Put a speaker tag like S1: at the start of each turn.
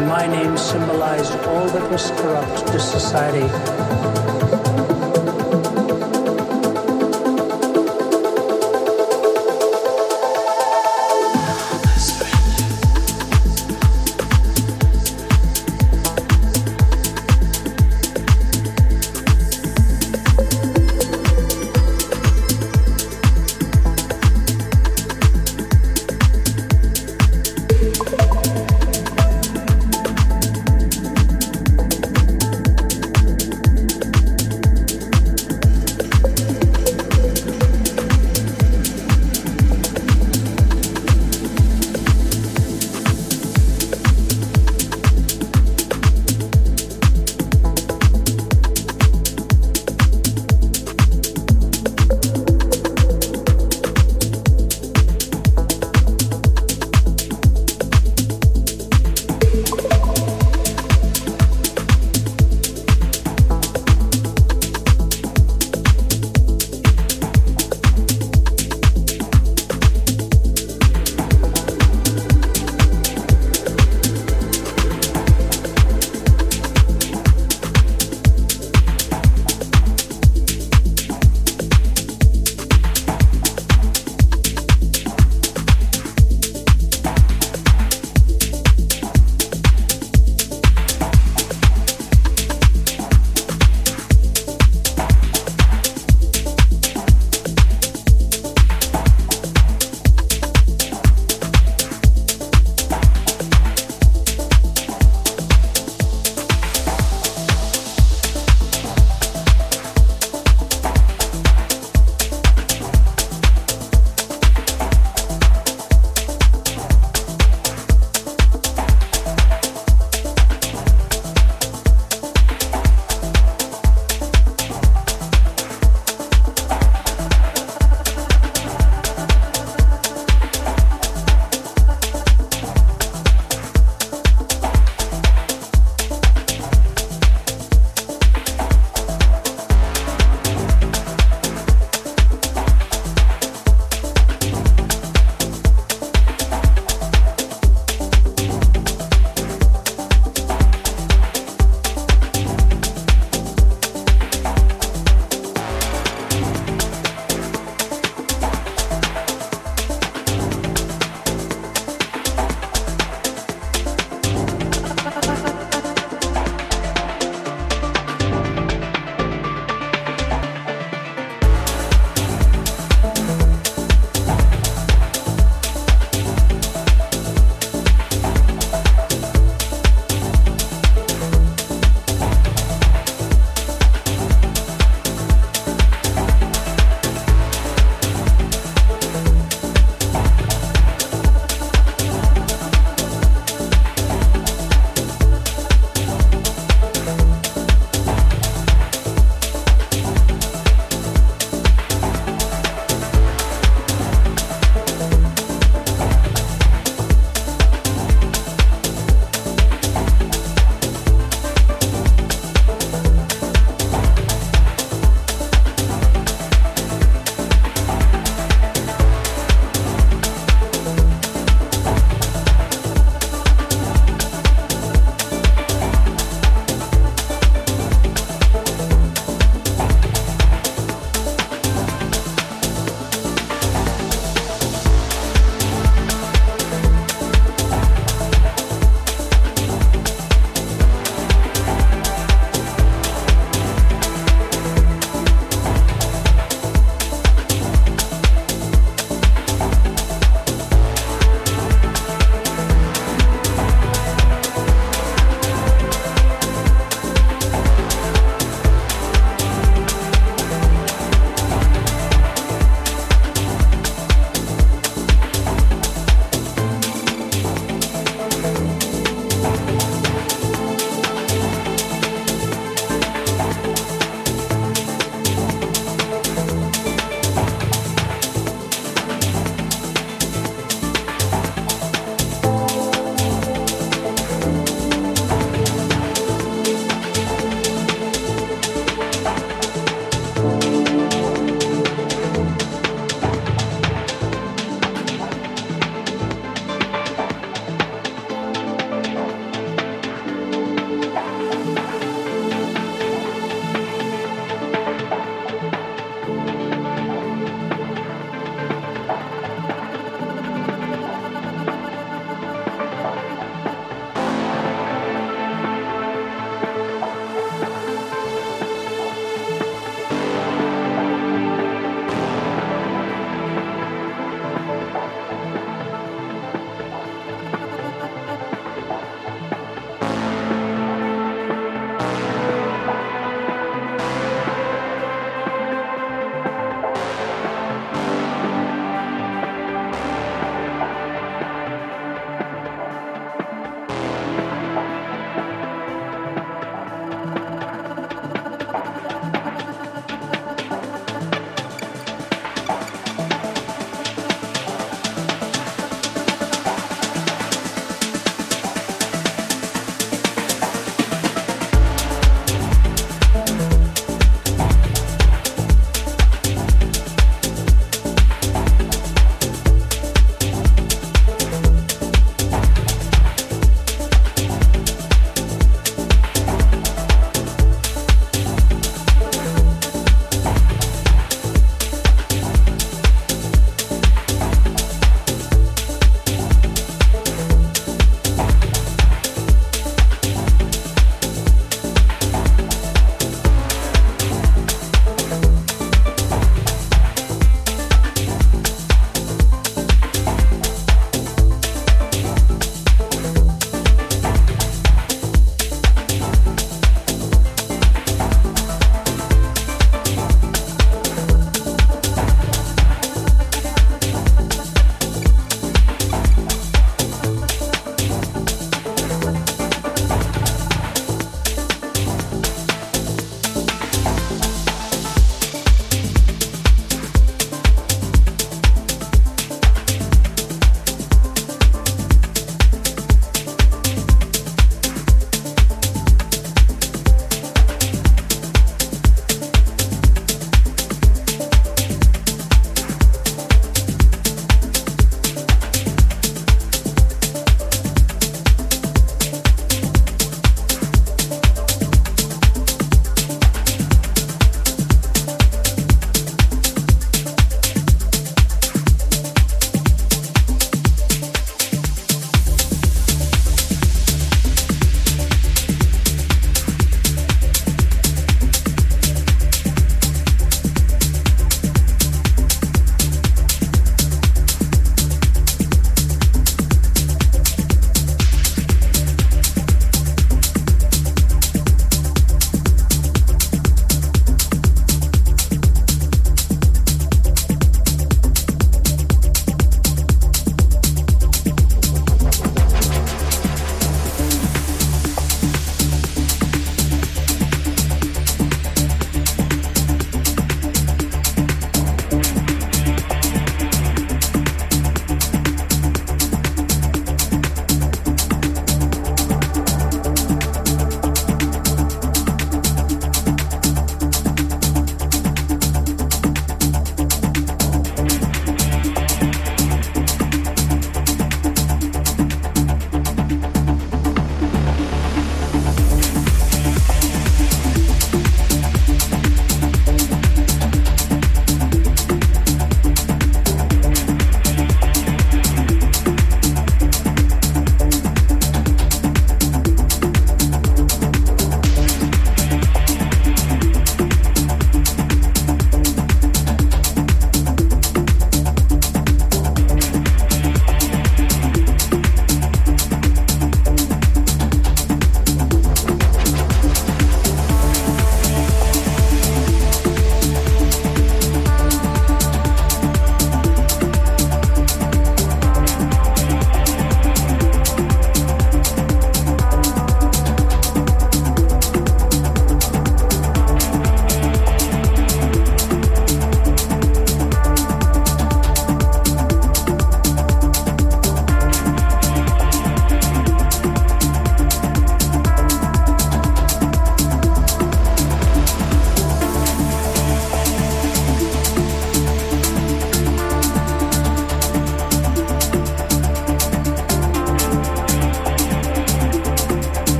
S1: my name symbolized all that was corrupt to society.